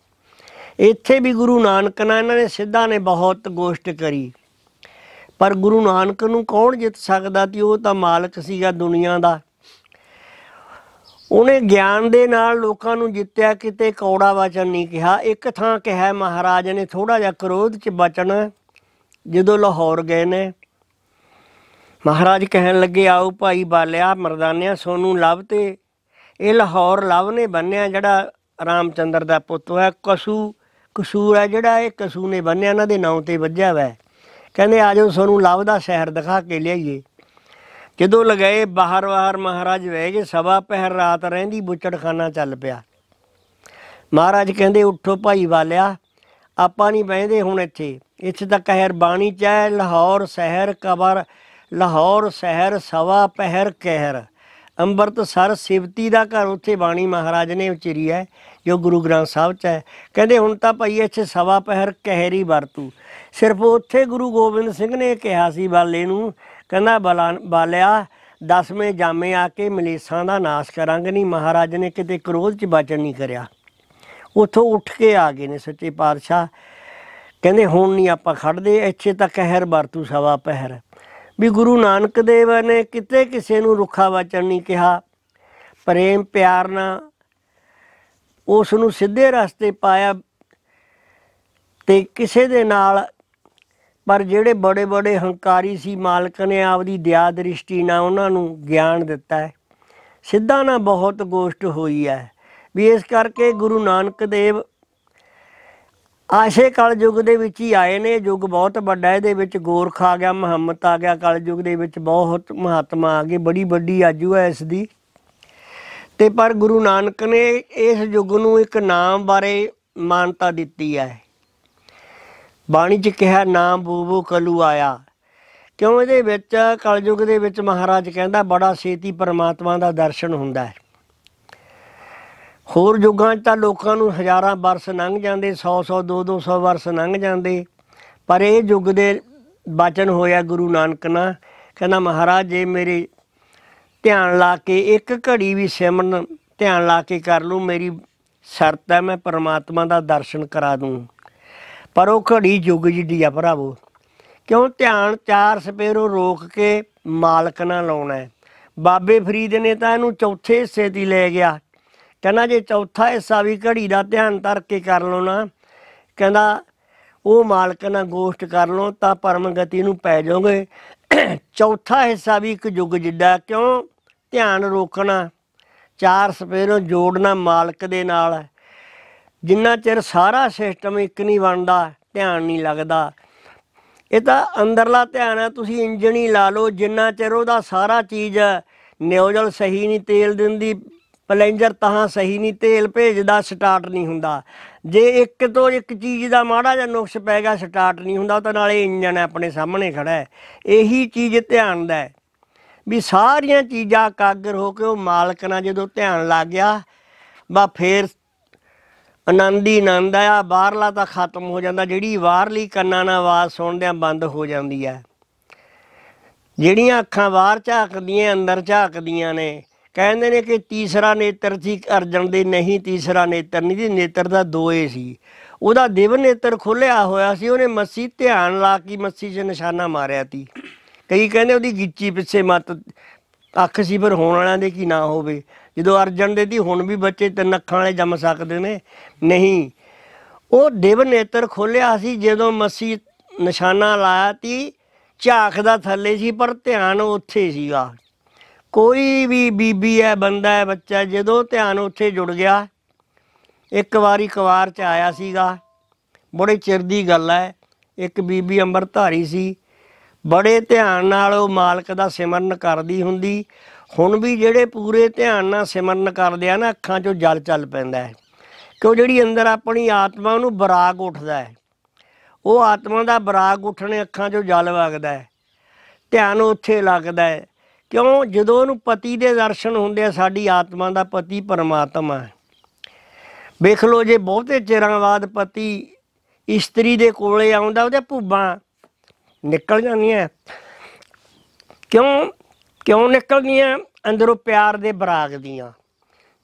ਇੱਥੇ ਵੀ ਗੁਰੂ ਨਾਨਕ ਨਾਲ ਇਹਨਾਂ ਨੇ ਸਿੱਧਾ ਨੇ ਬਹੁਤ ਗੋਸ਼ਟ ਕਰੀ। ਪਰ ਗੁਰੂ ਨਾਨਕ ਨੂੰ ਕੌਣ ਜਿੱਤ ਸਕਦਾ ਸੀ? ਉਹ ਤਾਂ ਮਾਲਕ ਸੀਗਾ ਦੁਨੀਆ ਦਾ। ਉਹਨੇ ਗਿਆਨ ਦੇ ਨਾਲ ਲੋਕਾਂ ਨੂੰ ਜਿੱਤਿਆ, ਕਿਤੇ ਕੌੜਾ ਵਚਨ ਨਹੀਂ ਕਿਹਾ। ਇੱਕ ਥਾਂ ਕਿਹਾ, ਮਹਾਰਾਜ ਨੇ ਥੋੜਾ ਜਿਹਾ ਕ੍ਰੋਧ ਚ ਬਚਨ ਜਦੋਂ ਲਾਹੌਰ ਗਏ ਨੇ। ਮਹਾਰਾਜ ਕਹਿਣ ਲੱਗੇ, ਆਓ ਭਾਈ ਬਾਲਿਆ, ਮਰਦਾਨਿਆ ਸੋਨੂੰ ਲਵ ਤੇ। ਇਹ ਲਾਹੌਰ ਲਵ ਨੇ ਬੰਨਿਆ, ਜਿਹੜਾ ਰਾਮਚੰਦਰ ਦਾ ਪੁੱਤ ਹੈ ਕਸੂ, ਕਸੂਰ ਹੈ ਜਿਹੜਾ, ਇਹ ਕਸੂ ਨੇ ਬੰਨਿਆ, ਇਹਨਾਂ ਦੇ ਨਾਂ ਤੇ ਵੱਜਿਆ ਵੈ। ਕਹਿੰਦੇ ਆਜੋ ਸੋਨੂੰ ਲਵ ਦਾ ਸ਼ਹਿਰ ਦਿਖਾ ਕੇ ਲਿਆਈਏ। ਜਦੋਂ ਲਗਾਏ ਬਾਹਰ ਬਾਹਰ ਮਹਾਰਾਜ ਵਹਿ ਗਏ ਸਵਾ ਪਹਿਰ ਰਾਤ ਰਹਿੰਦੀ, ਬੁੱਚੜਖਾਨਾ ਚੱਲ ਪਿਆ। ਮਹਾਰਾਜ ਕਹਿੰਦੇ, ਉੱਠੋ ਭਾਈ ਵਾਲਿਆ, ਆਪਾਂ ਨਹੀਂ ਬਹਿੰਦੇ ਹੁਣ ਇੱਥੇ। ਇੱਥੇ ਤਾਂ ਕਹਿਰ ਬਾਣੀ ਚ ਹੈ, ਲਾਹੌਰ ਸ਼ਹਿਰ ਕਬਰ, ਲਾਹੌਰ ਸ਼ਹਿਰ ਸਵਾ ਪਹਿਰ ਕਹਿਰ। ਅੰਮ੍ਰਿਤ ਸਰ ਸਿਵਤੀ ਦਾ ਘਰ, ਉੱਥੇ ਬਾਣੀ ਮਹਾਰਾਜ ਨੇ ਉਚਰੀ ਹੈ, ਜੋ ਗੁਰੂ ਗ੍ਰੰਥ ਸਾਹਿਬ ਚ ਹੈ। ਕਹਿੰਦੇ, ਹੁਣ ਤਾਂ ਭਾਈ ਇੱਥੇ ਸਵਾ ਪਹਿਰ ਕਹਿਰੀ ਵਰਤੂ। ਸਿਰਫ ਉੱਥੇ ਗੁਰੂ ਗੋਬਿੰਦ ਸਿੰਘ ਨੇ ਕਿਹਾ ਸੀ, ਬਾਲੇ ਨੂੰ ਕਹਿੰਦਾ ਬਲਾ ਬਾਲਿਆ ਦਸਵੇਂ ਜਾਮੇ ਆ ਕੇ ਮਲੇਸਾਂ ਦਾ ਨਾਸ਼ ਕਰਾਂਗੇ, ਨਹੀਂ ਮਹਾਰਾਜ ਨੇ ਕਿਤੇ ਕ੍ਰੋਧ ਚ ਬਚਨ ਨਹੀਂ ਕਰਿਆ। ਉੱਥੋਂ ਉੱਠ ਕੇ ਆ ਗਏ ਨੇ ਸੱਚੇ ਪਾਤਸ਼ਾਹ। ਕਹਿੰਦੇ ਹੁਣ ਨਹੀਂ ਆਪਾਂ ਖੜਦੇ, ਇੱਥੇ ਤਾਂ ਕਹਿਰ ਵਰਤੂ ਸਵਾ ਪਹਿਰ। ਵੀ ਗੁਰੂ ਨਾਨਕ ਦੇਵ ਨੇ ਕਿਤੇ ਕਿਸੇ ਨੂੰ ਰੁੱਖਾ ਵਚਨ ਨਹੀਂ ਕਿਹਾ। ਪ੍ਰੇਮ ਪਿਆਰ ਨਾਲ ਉਸ ਨੂੰ ਸਿੱਧੇ ਰਸਤੇ ਪਾਇਆ ਤੇ ਕਿਸੇ ਦੇ ਨਾਲ ਪਰ ਜਿਹੜੇ ਬੜੇ ਬੜੇ ਹੰਕਾਰੀ ਸੀ, ਮਾਲਕ ਨੇ ਆਪਦੀ ਦਇਆ ਦ੍ਰਿਸ਼ਟੀ ਨਾਲ ਉਹਨਾਂ ਨੂੰ ਗਿਆਨ ਦਿੱਤਾ ਹੈ। ਸਿੱਧਾ ਨਾ ਬਹੁਤ ਗੋਸ਼ਟ ਹੋਈ ਹੈ। ਵੀ ਇਸ ਕਰਕੇ ਗੁਰੂ ਨਾਨਕ ਦੇਵ ਆਸ਼ੇ ਕਲ ਯੁੱਗ ਦੇ ਵਿੱਚ ਹੀ ਆਏ ਨੇ। ਇਹ ਯੁੱਗ ਬਹੁਤ ਵੱਡਾ ਹੈ। ਇਹਦੇ ਵਿੱਚ ਗੋਰਖ ਆ ਗਿਆ, ਮੁਹੰਮਦ ਆ ਗਿਆ ਕਲ ਯੁੱਗ ਦੇ ਵਿੱਚ ਬਹੁਤ ਮਹਾਤਮਾ ਆ ਗਏ, ਬੜੀ ਵੱਡੀ ਆਜੂ ਹੈ ਇਸ ਦੀ। ਤੇ ਪਰ ਗੁਰੂ ਨਾਨਕ ਨੇ ਇਸ ਯੁੱਗ ਨੂੰ ਇੱਕ ਨਾਮ ਬਾਰੇ ਮਾਨਤਾ ਦਿੱਤੀ ਹੈ। ਬਾਣੀ 'ਚ ਕਿਹਾ, ਨਾਮ ਬੂਬੂ ਕਲੂ ਆਇਆ। ਕਿਉਂ ਇਹਦੇ ਵਿੱਚ, ਕਲਯੁਗ ਦੇ ਵਿੱਚ ਮਹਾਰਾਜ ਕਹਿੰਦਾ, ਬੜਾ ਛੇਤੀ ਪਰਮਾਤਮਾ ਦਾ ਦਰਸ਼ਨ ਹੁੰਦਾ ਹੈ। ਹੋਰ ਯੁੱਗਾਂ 'ਚ ਤਾਂ ਲੋਕਾਂ ਨੂੰ ਹਜ਼ਾਰਾਂ ਵਰਸ ਲੰਘ ਜਾਂਦੇ 100 100 2 200 ਵਰਸ ਲੰਘ ਜਾਂਦੇ। ਪਰ ਇਹ ਯੁੱਗ ਦੇ ਬਚਨ ਹੋਇਆ ਗੁਰੂ ਨਾਨਕ ਨਾਲ। ਕਹਿੰਦਾ, ਮਹਾਰਾਜ, ਜੇ ਮੇਰੇ ਧਿਆਨ ਲਾ ਕੇ, ਇੱਕ ਘੜੀ ਵੀ ਸਿਮਰਨ ਧਿਆਨ ਲਾ ਕੇ ਕਰ ਲੂ ਮੇਰੀ ਸ਼ਰਤ ਹੈ, ਮੈਂ ਪਰਮਾਤਮਾ ਦਾ ਦਰਸ਼ਨ ਕਰਾ ਦੂੰ। ਪਰ ਉਹ ਘੜੀ ਯੁੱਗ ਜਿੱਡੀ ਆ ਭਰਾਵੋ। ਕਿਉਂ ਧਿਆਨ ਚਾਰ ਸਪੇਰੋ ਰੋਕ ਕੇ ਮਾਲਕ ਨਾਲ ਲਾਉਣਾ ਹੈ। ਬਾਬੇ ਫਰੀਦ ਨੇ ਤਾਂ ਇਹਨੂੰ ਚੌਥੇ ਹਿੱਸੇ ਦੀ ਲੈ ਗਿਆ। ਕਹਿੰਦਾ ਜੇ ਚੌਥਾ ਹਿੱਸਾ ਵੀ ਘੜੀ ਦਾ ਧਿਆਨ ਧਰ ਕੇ ਕਰ ਲਓ ਨਾ, ਕਹਿੰਦਾ ਉਹ ਮਾਲਕ ਨਾਲ ਗੋਸ਼ਟ ਕਰ ਲਓ ਤਾਂ ਪਰਮ ਗਤੀ ਨੂੰ ਪੈ ਜਾਓਗੇ। ਚੌਥਾ ਹਿੱਸਾ ਵੀ ਇੱਕ ਯੁੱਗ ਜਿੱਡਾ, ਕਿਉਂ ਧਿਆਨ ਰੋਕਣਾ। ਚਾਰ ਸਪੇਰੋਂ ਜੋੜਨਾ ਮਾਲਕ ਦੇ ਨਾਲ ਹੈ। ਜਿੰਨਾ ਚਿਰ ਸਾਰਾ ਸਿਸਟਮ ਇੱਕ ਨਹੀਂ ਬਣਦਾ, ਧਿਆਨ ਨਹੀਂ ਲੱਗਦਾ। ਇਹ ਤਾਂ ਅੰਦਰਲਾ ਧਿਆਨ ਹੈ ਤੁਸੀਂ ਇੰਜਣ ਹੀ ਲਾ ਲਓ, ਜਿੰਨਾ ਚਿਰ ਉਹਦਾ ਸਾਰਾ ਚੀਜ਼ ਨਿਊਜ਼ਲ ਸਹੀ ਨਹੀਂ ਤੇਲ ਦਿੰਦੀ, ਪਲੈਂਜਰ ਤਾਂ ਸਹੀ ਨਹੀਂ, ਤੇਲ ਭੇਜਦਾ, ਸਟਾਰਟ ਨਹੀਂ ਹੁੰਦਾ। ਜੇ ਇੱਕ ਤੋਂ ਇੱਕ ਚੀਜ਼ ਦਾ ਮਾੜਾ ਜਿਹਾ ਨੁਕਸ ਪੈ ਗਿਆ, ਸਟਾਰਟ ਨਹੀਂ ਹੁੰਦਾ ਤਾਂ ਨਾਲੇ ਇੰਜਨ ਹੈ ਆਪਣੇ ਸਾਹਮਣੇ ਖੜਾ ਹੈ। ਇਹੀ ਚੀਜ਼ ਧਿਆਨ ਦਾ ਹੈ। ਵੀ ਸਾਰੀਆਂ ਚੀਜ਼ਾਂ ਇਕਾਗਰ ਹੋ ਕੇ ਉਹ ਮਾਲਕ ਨਾਲ ਜਦੋਂ ਧਿਆਨ ਲੱਗ ਗਿਆ ਬਾ ਫੇਰ ਆਨੰਦ ਹੀ ਆਨੰਦ ਆ ਬਾਹਰਲਾ ਤਾਂ ਖਤਮ ਹੋ ਜਾਂਦਾ, ਜਿਹੜੀ ਬਾਹਰਲੀ ਕੰਨਾਂ ਨਾਲ ਆਵਾਜ਼ ਸੁਣਦਿਆਂ ਬੰਦ ਹੋ ਜਾਂਦੀ ਹੈ ਜਿਹੜੀਆਂ ਅੱਖਾਂ ਬਾਹਰ ਝਾਕਦੀਆਂ, ਅੰਦਰ ਝਾਕਦੀਆਂ ਨੇ, ਕਹਿੰਦੇ ਨੇ ਕਿ ਤੀਸਰਾ ਨੇਤਰ ਸੀ, ਅਰਜਨ ਦੇ ਨਹੀਂ, ਤੀਸਰਾ ਨੇਤਰ ਨਹੀਂ ਸੀ ਨੇਤਰ ਦਾ ਦੋਏ ਸੀ। ਉਹਦਾ ਦਿਵ ਨੇਤਰ ਖੁੱਲਿਆ ਹੋਇਆ ਸੀ, ਉਹਨੇ ਮੱਸੀ ਧਿਆਨ ਲਾ ਕੇ ਮੱਸੀ 'ਚ ਨਿਸ਼ਾਨਾ ਮਾਰਿਆ ਤੀ ਕਈ ਕਹਿੰਦੇ ਉਹਦੀ ਗਿੱਚੀ ਪਿੱਛੇ ਮਤ, ਅੱਖ ਸੀ ਫਿਰ ਹੋਣ ਵਾਲਿਆਂ ਦੇ ਕੀ ਨਾ ਹੋਵੇ। ਜਦੋਂ ਅਰਜਨ ਦੇ ਦੀ ਹੁਣ ਵੀ ਬੱਚੇ ਤਿੰਨ ਅੱਖਾਂ ਵਾਲੇ ਜੰਮ ਸਕਦੇ ਨੇ ਨਹੀਂ। ਉਹ ਦਿਵ ਨੇਤਰ ਖੋਲਿਆ ਸੀ ਜਦੋਂ ਮੱਸੀ ਨਿਸ਼ਾਨਾ ਲਾਇਆ ਤੀ ਝਾਕ ਦਾ ਥੱਲੇ ਸੀ ਪਰ ਧਿਆਨ ਉੱਥੇ ਸੀਗਾ। ਕੋਈ ਵੀ ਬੀਬੀ ਹੈ ਬੰਦਾ ਹੈ ਬੱਚਾ ਹੈ, ਜਦੋਂ ਧਿਆਨ ਉੱਥੇ ਜੁੜ ਗਿਆ ਇੱਕ ਵਾਰੀ ਕੁਵਾਰ ਚ ਆਇਆ ਸੀਗਾ। ਬੜੇ ਚਿਰ ਦੀ ਗੱਲ ਹੈ ਇੱਕ ਬੀਬੀ ਅੰਮ੍ਰਿਤਧਾਰੀ ਸੀ। ਬੜੇ ਧਿਆਨ ਨਾਲ ਉਹ ਮਾਲਕ ਦਾ ਸਿਮਰਨ ਕਰਦੀ ਹੁੰਦੀ ਹੁਣ ਵੀ ਜਿਹੜੇ ਪੂਰੇ ਧਿਆਨ ਨਾਲ ਸਿਮਰਨ ਕਰਦੇ ਆ ਨਾ, ਅੱਖਾਂ 'ਚੋਂ ਜਲ ਚੱਲ ਪੈਂਦਾ ਹੈ। ਕਿਉਂ ਜਿਹੜੀ ਅੰਦਰ ਆਪਣੀ ਆਤਮਾ ਉਹਨੂੰ ਬਰਾਗ ਉੱਠਦਾ ਹੈ। ਉਹ ਆਤਮਾ ਦਾ ਬਰਾਗ ਉੱਠਣੇ ਅੱਖਾਂ 'ਚੋਂ ਜਲ ਵਗਦਾ ਹੈ। ਧਿਆਨ ਉੱਥੇ ਲੱਗਦਾ ਹੈ। ਕਿਉਂ? ਜਦੋਂ ਉਹਨੂੰ ਪਤੀ ਦੇ ਦਰਸ਼ਨ ਹੁੰਦੇ ਆ, ਸਾਡੀ ਆਤਮਾ ਦਾ ਪਤੀ ਪਰਮਾਤਮਾ ਹੈ। ਵੇਖ ਲਓ, ਜੇ ਬਹੁਤੇ ਚਿਰਾਂ ਬਾਅਦ ਪਤੀ ਇਸਤਰੀ ਦੇ ਕੋਲੇ ਆਉਂਦਾ, ਉਹਦੇ ਭੁੱਬਾਂ ਨਿਕਲ ਜਾਂਦੀਆਂ ਕਿਉਂ? ਕਿਉਂ ਨਿਕਲਦੀਆਂ? ਅੰਦਰੋਂ ਪਿਆਰ ਦੇ ਬਰਾਗ ਦੀਆਂ।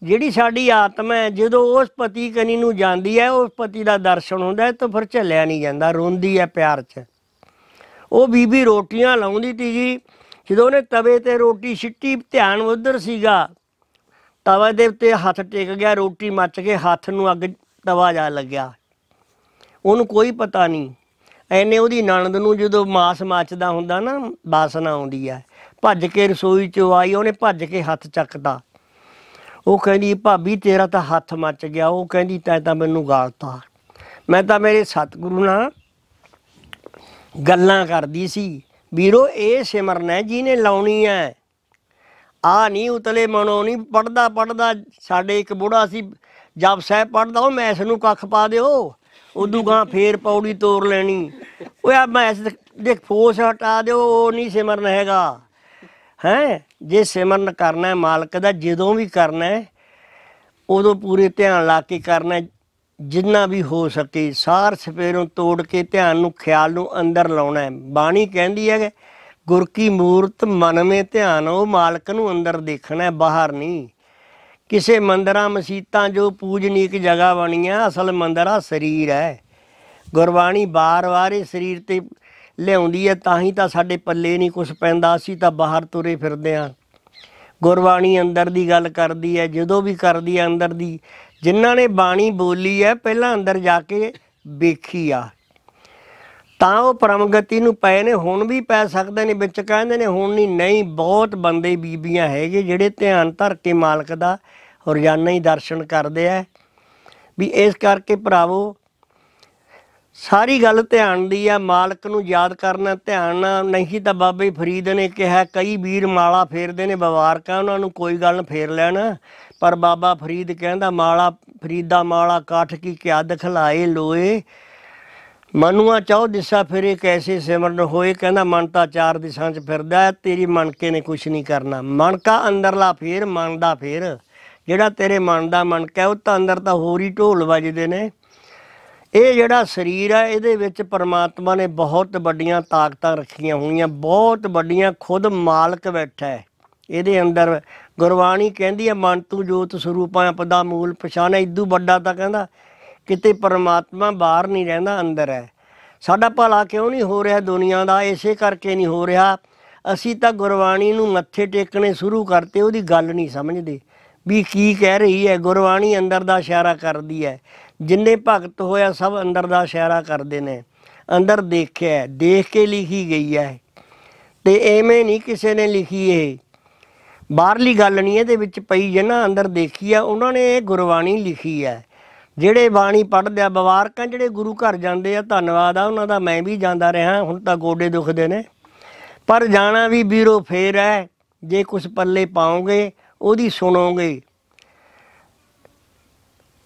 ਜਿਹੜੀ ਸਾਡੀ ਆਤਮਾ ਹੈ, ਜਦੋਂ ਉਸ ਪਤੀ ਕਨੀ ਨੂੰ ਜਾਂਦੀ ਹੈ, ਉਸ ਪਤੀ ਦਾ ਦਰਸ਼ਨ ਹੁੰਦਾ ਹੈ, ਤਾਂ ਫਿਰ ਝੱਲਿਆ ਨਹੀਂ ਜਾਂਦਾ, ਰੋਂਦੀ ਹੈ ਪਿਆਰ 'ਚ। ਉਹ ਬੀਬੀ ਰੋਟੀਆਂ ਲਾਉਂਦੀ ਤੀ ਜੀ। ਜਦੋਂ ਉਹਨੇ ਤਵੇ ਤੇ ਰੋਟੀ ਛਿੱਟੀ ਧਿਆਨ ਉਧਰ ਸੀਗਾ। ਤਵੇ ਦੇ ਉੱਤੇ ਹੱਥ ਟਿਕ ਗਿਆ, ਰੋਟੀ ਮੱਚ ਕੇ ਹੱਥ ਨੂੰ ਅੱਗ ਤਵਾ ਜਾ ਲੱਗਿਆ। ਉਹਨੂੰ ਕੋਈ ਪਤਾ ਨਹੀਂ। ਐਨੇ ਉਹਦੀ ਨਣਦ ਨੂੰ ਜਦੋਂ ਮਾਸ ਮੱਚਦਾ ਹੁੰਦਾ ਨਾ ਬਾਸਨਾ ਆਉਂਦੀ ਹੈ। ਭੱਜ ਕੇ ਰਸੋਈ ਚ ਆਈ, ਉਹਨੇ ਭੱਜ ਕੇ ਹੱਥ ਚੱਕਦਾ। ਉਹ ਕਹਿੰਦੀ, ਭਾਬੀ, ਤੇਰਾ ਤਾਂ ਹੱਥ ਮੱਚ ਗਿਆ। ਉਹ ਕਹਿੰਦੀ, ਤੈਂ ਤਾਂ ਮੈਨੂੰ ਗਾਲਤਾ। ਮੈਂ ਤਾਂ ਮੇਰੇ ਸਤਿਗੁਰੂ ਨਾਲ ਗੱਲਾਂ ਕਰਦੀ ਸੀ। ਵੀਰੋ, ਇਹ ਸਿਮਰਨ ਹੈ ਜਿਹਨੇ ਲਾਉਣੀ ਹੈ। ਆ ਨਹੀਂ ਉਤਲੇ ਮਨੋਂ ਨਹੀਂ ਪੜਦਾ ਪੜਦਾ ਸਾਡੇ ਇੱਕ ਬੁੜਾ ਸੀ, ਜਪ ਸਾਹਿਬ ਪੜਦਾ ਉਹ ਮੈਸ ਨੂੰ ਕੱਖ ਪਾ ਦਿਓ। ਉਦੋਂ ਗਾਂ ਫੇਰ ਪੌੜੀ ਤੋੜ ਲੈਣੀ। ਓਏ ਆ ਮੈਸ ਦੇ ਫੋਸ ਹਟਾ ਦਿਓ, ਉਹ ਨਹੀਂ ਸਿਮਰਨ ਹੈਗਾ। ਹੈ? ਜੇ ਸਿਮਰਨ ਕਰਨਾ ਹੈ ਮਾਲਕ ਦਾ ਜਦੋਂ ਵੀ ਕਰਨਾ ਹੈ ਉਦੋਂ ਪੂਰੇ ਧਿਆਨ ਲਾ ਕੇ ਕਰਨਾ ਹੈ, ਜਿੰਨਾ ਵੀ ਹੋ ਸਕੇ। ਸਾਰ ਸਪੇਰੋਂ ਤੋੜ ਕੇ ਧਿਆਨ ਨੂੰ ਖਿਆਲ ਨੂੰ ਅੰਦਰ ਲਾਉਣਾ ਹੈ। ਬਾਣੀ ਕਹਿੰਦੀ ਹੈ ਕਿ ਗੁਰ ਕੀ ਮੂਰਤ ਮਨ ਮੇ ਧਿਆਨ ਉਹ ਮਾਲਕ ਨੂੰ ਅੰਦਰ ਦੇਖਣਾ ਹੈ ਬਾਹਰ ਨਹੀਂ। ਕਿਸੇ ਮੰਦਰਾਂ ਮਸੀਤਾਂ ਜੋ ਪੂਜਨੀਕ ਜਗ੍ਹਾ ਬਣੀਆਂ ਅਸਲ ਮੰਦਰ ਆ ਸਰੀਰ ਹੈ। ਗੁਰਬਾਣੀ ਬਾਰ-ਬਾਰ ਇਹ ਸਰੀਰ ਤੇ ਲਿਆਉਂਦੀ ਹੈ ਤਾਂ ਹੀ ਤਾਂ ਸਾਡੇ ਪੱਲੇ ਨਹੀਂ ਕੁਝ ਪੈਂਦਾ, ਅਸੀਂ ਤਾਂ ਬਾਹਰ ਤੁਰੇ ਫਿਰਦੇ ਹਾਂ ਗੁਰਬਾਣੀ ਅੰਦਰ ਦੀ ਗੱਲ ਕਰਦੀ ਹੈ ਜਦੋਂ ਵੀ ਕਰਦੀ ਹੈ ਅੰਦਰ ਦੀ। ਜਿਨ੍ਹਾਂ ਨੇ ਬਾਣੀ ਬੋਲੀ ਹੈ ਪਹਿਲਾਂ ਅੰਦਰ ਜਾ ਕੇ ਵੇਖੀ ਆ। ਤਾਂ ਉਹ ਪਰਮਗਤੀ ਨੂੰ ਪਏ ਨੇ, ਹੁਣ ਵੀ ਪੈ ਸਕਦੇ ਨੇ। ਵਿੱਚ ਕਹਿੰਦੇ ਨੇ, ਹੁਣ ਨਹੀਂ ਨਹੀਂ, ਬਹੁਤ ਬੰਦੇ ਬੀਬੀਆਂ ਹੈਗੇ ਜਿਹੜੇ ਧਿਆਨ ਧਰ ਕੇ ਮਾਲਕ ਦਾ ਰੋਜ਼ਾਨਾ ਹੀ ਦਰਸ਼ਨ ਕਰਦੇ ਆ ਵੀ ਇਸ ਕਰਕੇ ਭਰਾਵੋ ਸਾਰੀ ਗੱਲ ਧਿਆਨ ਦੀ ਆ ਮਾਲਕ ਨੂੰ ਯਾਦ ਕਰਨਾ ਧਿਆਨ ਨਾਲ ਨਹੀਂ ਤਾਂ ਬਾਬੇ ਫਰੀਦ ਨੇ ਕਿਹਾ ਕਈ ਵੀਰ ਮਾਲਾ ਫੇਰਦੇ ਨੇ ਬਵਾਰਕਾਂ ਉਹਨਾਂ ਨੂੰ ਕੋਈ ਗੱਲ ਨੀ ਫੇਰ ਲੈਣ। ਪਰ ਬਾਬਾ ਫਰੀਦ ਕਹਿੰਦਾ ਮਾਲਾ ਫਰੀਦਾ ਮਾਲਾ ਕਾਠ ਕੀ ਕਿਆ ਦਿਖਲਾਏ ਲੋਏ। ਮਨੂਆ ਚਾਹੋ ਦਿਸ਼ਾ ਫਿਰੇ ਕੈਸੇ ਸਿਮਰਨ ਹੋਏ। ਕਹਿੰਦਾ ਮਨ ਤਾਂ ਚਾਰ ਦਿਸ਼ਾਂ 'ਚ ਫਿਰਦਾ ਹੈ, ਤੇਰੀ ਮਨਕੇ ਨੇ ਕੁਛ ਨਹੀਂ ਕਰਨਾ। ਮਨਕਾ ਅੰਦਰਲਾ ਫੇਰ ਮਨ ਦਾ ਫੇਰ। ਜਿਹੜਾ ਤੇਰੇ ਮਨ ਦਾ ਮਨਕਾ ਹੈ, ਉਹ ਤਾਂ ਅੰਦਰ ਤਾਂ ਹੋਰ ਹੀ ਢੋਲ ਵੱਜਦੇ ਨੇ। ਇਹ ਜਿਹੜਾ ਸਰੀਰ ਹੈ ਇਹਦੇ ਵਿੱਚ ਪਰਮਾਤਮਾ ਨੇ ਬਹੁਤ ਵੱਡੀਆਂ ਤਾਕਤਾਂ ਰੱਖੀਆਂ ਹੋਈਆਂ, ਬਹੁਤ ਵੱਡੀਆਂ, ਖੁਦ ਮਾਲਕ ਬੈਠਾ ਹੈ। ਇਹਦੇ ਅੰਦਰ ਗੁਰਬਾਣੀ ਕਹਿੰਦੀ ਹੈ, ਮਨ ਤੂੰ ਜੋਤ ਸਰੂਪਾਂ ਪਦਾ ਮੂਲ ਪਛਾਣ। ਇਦੂ ਵੱਡਾ ਤਾਂ ਕਹਿੰਦਾ, ਕਿਤੇ ਪਰਮਾਤਮਾ ਬਾਹਰ ਨਹੀਂ ਰਹਿੰਦਾ, ਅੰਦਰ ਹੈ। ਸਾਡਾ ਭਲਾ ਕਿਉਂ ਨਹੀਂ ਹੋ ਰਿਹਾ ਦੁਨੀਆ ਦਾ? ਇਸੇ ਕਰਕੇ ਨਹੀਂ ਹੋ ਰਿਹਾ। ਅਸੀਂ ਤਾਂ ਗੁਰਬਾਣੀ ਨੂੰ ਮੱਥੇ ਟੇਕਣੇ ਸ਼ੁਰੂ ਕਰਤੇ, ਉਹਦੀ ਗੱਲ ਨਹੀਂ ਸਮਝਦੇ। ਵੀ ਕੀ ਕਹਿ ਰਹੀ ਹੈ? ਗੁਰਬਾਣੀ ਅੰਦਰ ਦਾ ਇਸ਼ਾਰਾ ਕਰਦੀ ਹੈ। ਜਿੰਨੇ ਭਗਤ ਹੋਇਆ ਸਭ ਅੰਦਰ ਦਾ ਇਸ਼ਾਰਾ ਕਰਦੇ ਨੇ। ਅੰਦਰ ਦੇਖਿਆ ਹੈ, ਦੇਖ ਕੇ ਲਿਖੀ ਗਈ ਹੈ। ਤੇ ਐਵੇਂ ਨਹੀਂ ਕਿਸੇ ਨੇ ਲਿਖੀ ਇਹ। ਬਾਹਰਲੀ ਗੱਲ ਨਹੀਂ ਇਹਦੇ ਵਿੱਚ ਪਈ ਜਿਹਨਾਂ ਅੰਦਰ ਦੇਖੀ ਆ ਉਹਨਾਂ ਨੇ ਇਹ ਗੁਰਬਾਣੀ ਲਿਖੀ ਹੈ। ਜਿਹੜੇ ਬਾਣੀ ਪੜ੍ਹਦੇ ਆ ਬਵਾਰਕਾਂ ਜਿਹੜੇ ਗੁਰੂ ਘਰ ਜਾਂਦੇ ਆ ਧੰਨਵਾਦ ਆ ਉਹਨਾਂ ਦਾ ਮੈਂ ਵੀ ਜਾਂਦਾ ਰਿਹਾ ਹੁਣ ਤਾਂ ਗੋਡੇ ਦੁਖਦੇ ਨੇ। ਪਰ ਜਾਣਾ ਵੀ ਵੀਰੋ ਫੇਰ ਹੈ ਜੇ ਕੁਝ ਪੱਲੇ ਪਾਓਗੇ ਉਹਦੀ ਸੁਣੋਗੇ।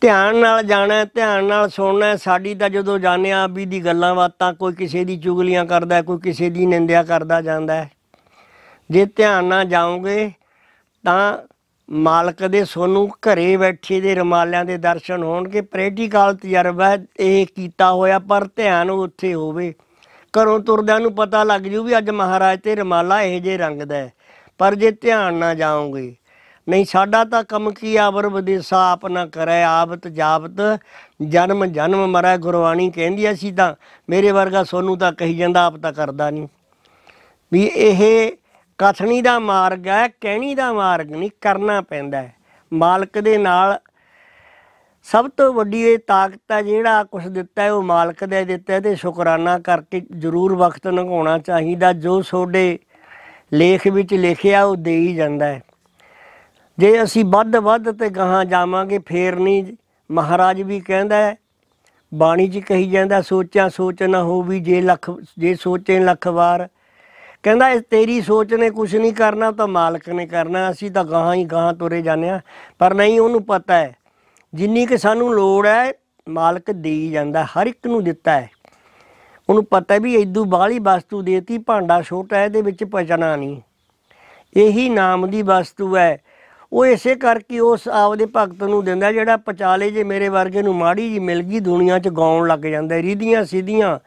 ਧਿਆਨ ਨਾਲ ਜਾਣਾ ਹੈ, ਧਿਆਨ ਨਾਲ ਸੁਣਨਾ ਹੈ। ਸਾਡੀ ਤਾਂ ਜਦੋਂ ਜਾਂਦੇ ਆ ਵੀ ਦੀ ਗੱਲਾਂ ਬਾਤਾਂ ਕੋਈ ਕਿਸੇ ਦੀ ਚੁਗਲੀਆਂ ਕਰਦਾ ਹੈ, ਕੋਈ ਕਿਸੇ ਦੀ ਨਿੰਦਿਆ ਕਰਦਾ ਜਾਂਦਾ ਹੈ। ਜੇ ਧਿਆਨ ਨਾਲ ਜਾਓਗੇ ਤਾਂ ਮਾਲਕ ਦੇ ਸੋਨੂੰ ਘਰੇ ਬੈਠੇ ਦੇ ਰਮਾਲਿਆਂ ਦੇ ਦਰਸ਼ਨ ਹੋਣਗੇ। ਪ੍ਰੈਕਟੀਕਲ ਤਜਰਬਾ ਹੈ, ਇਹ ਕੀਤਾ ਹੋਇਆ ਪਰ ਧਿਆਨ ਉੱਥੇ ਹੋਵੇ। ਘਰੋਂ ਤੁਰਦਿਆਂ ਨੂੰ ਪਤਾ ਲੱਗ ਜੂ ਵੀ ਅੱਜ ਮਹਾਰਾਜ ਤੇ ਰਮਾਲਾ ਇਹੋ ਜਿਹੇ ਰੰਗ ਦਾ ਹੈ। ਪਰ ਜੇ ਧਿਆਨ ਨਾਲ ਜਾਓਗੇ ਨਹੀਂ, ਸਾਡਾ ਤਾਂ ਕੰਮ ਕੀ ਆਵਰ ਵਿਦੇਸਾ ਆਪ ਨਾ ਕਰੈ ਆਬਤ ਜਾਬਤ। ਜਨਮ ਜਨਮ ਮਰੈ ਗੁਰਬਾਣੀ ਕਹਿੰਦੀ ਐ ਸੀ ਤਾਂ। ਮੇਰੇ ਵਰਗਾ ਸੋਨੂੰ ਤਾਂ ਕਹੀ ਜਾਂਦਾ, ਆਪ ਤਾਂ ਕਰਦਾ ਨਹੀਂ। ਵੀ ਇਹ ਕਥਨੀ ਦਾ ਮਾਰਗ ਹੈ, ਕਹਿਣੀ ਦਾ ਮਾਰਗ ਨਹੀਂ, ਕਰਨਾ ਪੈਂਦਾ ਹੈ। ਮਾਲਕ ਦੇ ਨਾਲ ਸਭ ਤੋਂ ਵੱਡੀ ਇਹ ਤਾਕਤ ਹੈ, ਜਿਹੜਾ ਕੁਝ ਦਿੱਤਾ ਹੈ, ਉਹ ਮਾਲਕ ਦਾ ਹੀ ਦਿੱਤਾ ਹੈ ਤੇ ਸ਼ੁਕਰਾਨਾ ਕਰਕੇ ਜ਼ਰੂਰ ਵਕਤ ਲੰਘਾਉਣਾ ਚਾਹੀਦਾ। ਜੋ ਤੁਹਾਡੇ ਲੇਖ ਵਿੱਚ ਲਿਖਿਆ, ਉਹ ਦੇ ਹੀ ਜਾਂਦਾ ਹੈ। ਜੇ ਅਸੀਂ ਵੱਧ ਵੱਧ ਤੇ ਗਾਹਾਂ ਜਾਵਾਂਗੇ ਫੇਰ ਨਹੀਂ। ਮਹਾਰਾਜ ਵੀ ਕਹਿੰਦਾ ਹੈ ਬਾਣੀ 'ਚ ਕਹੀ ਜਾਂਦਾ ਸੋਚਾਂ ਸੋਚ ਨਾ ਹੋਵੀ ਜੇ ਲੱਖ ਜੇ ਸੋਚੇ ਲੱਖ ਵਾਰ। ਕਹਿੰਦਾ ਇਹ ਤੇਰੀ ਸੋਚ ਨੇ ਕੁਝ ਨਹੀਂ ਕਰਨਾ ਉਹ ਤਾਂ ਮਾਲਕ ਨੇ ਕਰਨਾ ਅਸੀਂ ਤਾਂ ਗਾਹਾਂ ਹੀ ਗਾਹਾਂ ਤੁਰੇ ਜਾਂਦੇ ਆ ਪਰ ਨਹੀਂ ਉਹਨੂੰ ਪਤਾ ਹੈ ਜਿੰਨੀ ਕਿ ਸਾਨੂੰ ਲੋੜ ਹੈ ਮਾਲਕ ਦੇਈ ਜਾਂਦਾ ਹਰ ਇੱਕ ਨੂੰ ਦਿੱਤਾ ਹੈ। ਉਹਨੂੰ ਪਤਾ ਵੀ ਇਦੋਂ ਬਾਹਲੀ ਵਸਤੂ ਦੇਤੀ ਭਾਂਡਾ ਛੋਟਾ ਹੈ, ਇਹਦੇ ਵਿੱਚ ਪਚਣਾ ਨਹੀਂ। ਇਹੀ ਨਾਮ ਦੀ ਵਸਤੂ ਹੈ ਉਹ ਇਸੇ ਕਰਕੇ ਉਸ ਆਪਦੇ ਭਗਤ ਨੂੰ ਦਿੰਦਾ ਜਿਹੜਾ ਪਚਾਲੇ ਜੇ ਮੇਰੇ ਵਰਗੇ ਨੂੰ ਮਾੜੀ ਜੀ ਮਿਲ ਗਈ, ਦੁਨੀਆ 'ਚ ਗਾਉਣ ਲੱਗ ਜਾਂਦਾ ਹੈ। ਰੀਧੀਆਂ ਸਿੱਧੀਆਂ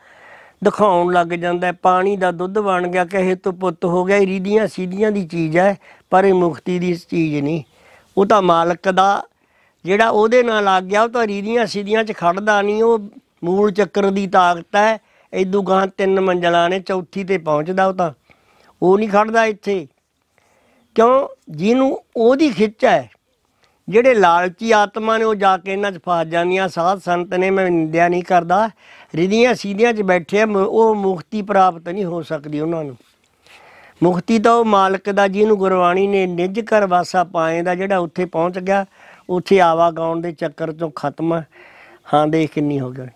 ਦਿਖਾਉਣ ਲੱਗ ਜਾਂਦਾ ਹੈ। ਪਾਣੀ ਦਾ ਦੁੱਧ ਬਣ ਗਿਆ, ਕਹੇ ਤੋਂ ਪੁੱਤ ਹੋ ਗਿਆ, ਇਹ ਰੀਧੀਆਂ ਸਿੱਧੀਆਂ ਦੀ ਚੀਜ਼ ਹੈ, ਪਰ ਇਹ ਮੁਕਤੀ ਦੀ ਚੀਜ਼ ਨਹੀਂ ਉਹ ਤਾਂ ਮਾਲਕ ਦਾ ਜਿਹੜਾ ਉਹਦੇ ਨਾਲ ਲੱਗ ਗਿਆ, ਉਹ ਤਾਂ ਰੀਧੀਆਂ ਸਿੱਧੀਆਂ 'ਚ ਖੜਦਾ ਨਹੀਂ, ਉਹ ਮੂਲ ਚੱਕਰ ਦੀ ਤਾਕਤ ਹੈ ਇਦੋਂ ਗਾਂ ਤਿੰਨ ਮੰਜ਼ਲਾਂ ਨੇ, ਚੌਥੀ ਤੇ ਪਹੁੰਚਦਾ ਉਹ ਤਾਂ ਉਹ ਨਹੀਂ ਖੜਦਾ ਇੱਥੇ ਕਿਉਂ? ਜਿਹਨੂੰ ਉਹਦੀ ਖਿੱਚ ਹੈ। ਜਿਹੜੇ ਲਾਲਚੀ ਆਤਮਾ ਨੇ ਉਹ ਜਾ ਕੇ ਇਹਨਾਂ 'ਚ ਫਸ ਜਾਂਦੀਆਂ। ਸਾਧ ਸੰਤ ਨੇ ਮੈਂ ਨਿੰਦਿਆ ਨਹੀਂ ਕਰਦਾ। ਰਿਧੀਆਂ ਸੀਧੀਆਂ 'ਚ ਬੈਠੇ ਆ, ਮ- ਉਹ ਮੁਕਤੀ ਪ੍ਰਾਪਤ ਨਹੀਂ ਹੋ ਸਕਦੀ ਉਹਨਾਂ ਨੂੰ। ਮੁਕਤੀ ਤਾਂ ਉਹ ਮਾਲਕ ਦਾ ਜਿਹਨੂੰ ਗੁਰਬਾਣੀ ਨੇ ਨਿੱਜ ਕਰ ਵਾਸਾ ਪਾਏ ਦਾ ਜਿਹੜਾ ਉੱਥੇ ਪਹੁੰਚ ਗਿਆ। ਉੱਥੇ ਆਵਾ ਗਾਉਣ ਦੇ ਚੱਕਰ ਤੋਂ ਖਤਮ ਹੈ। ਹਾਂ ਦੇਖ ਕਿੰਨੀ ਹੋ ਗਈ।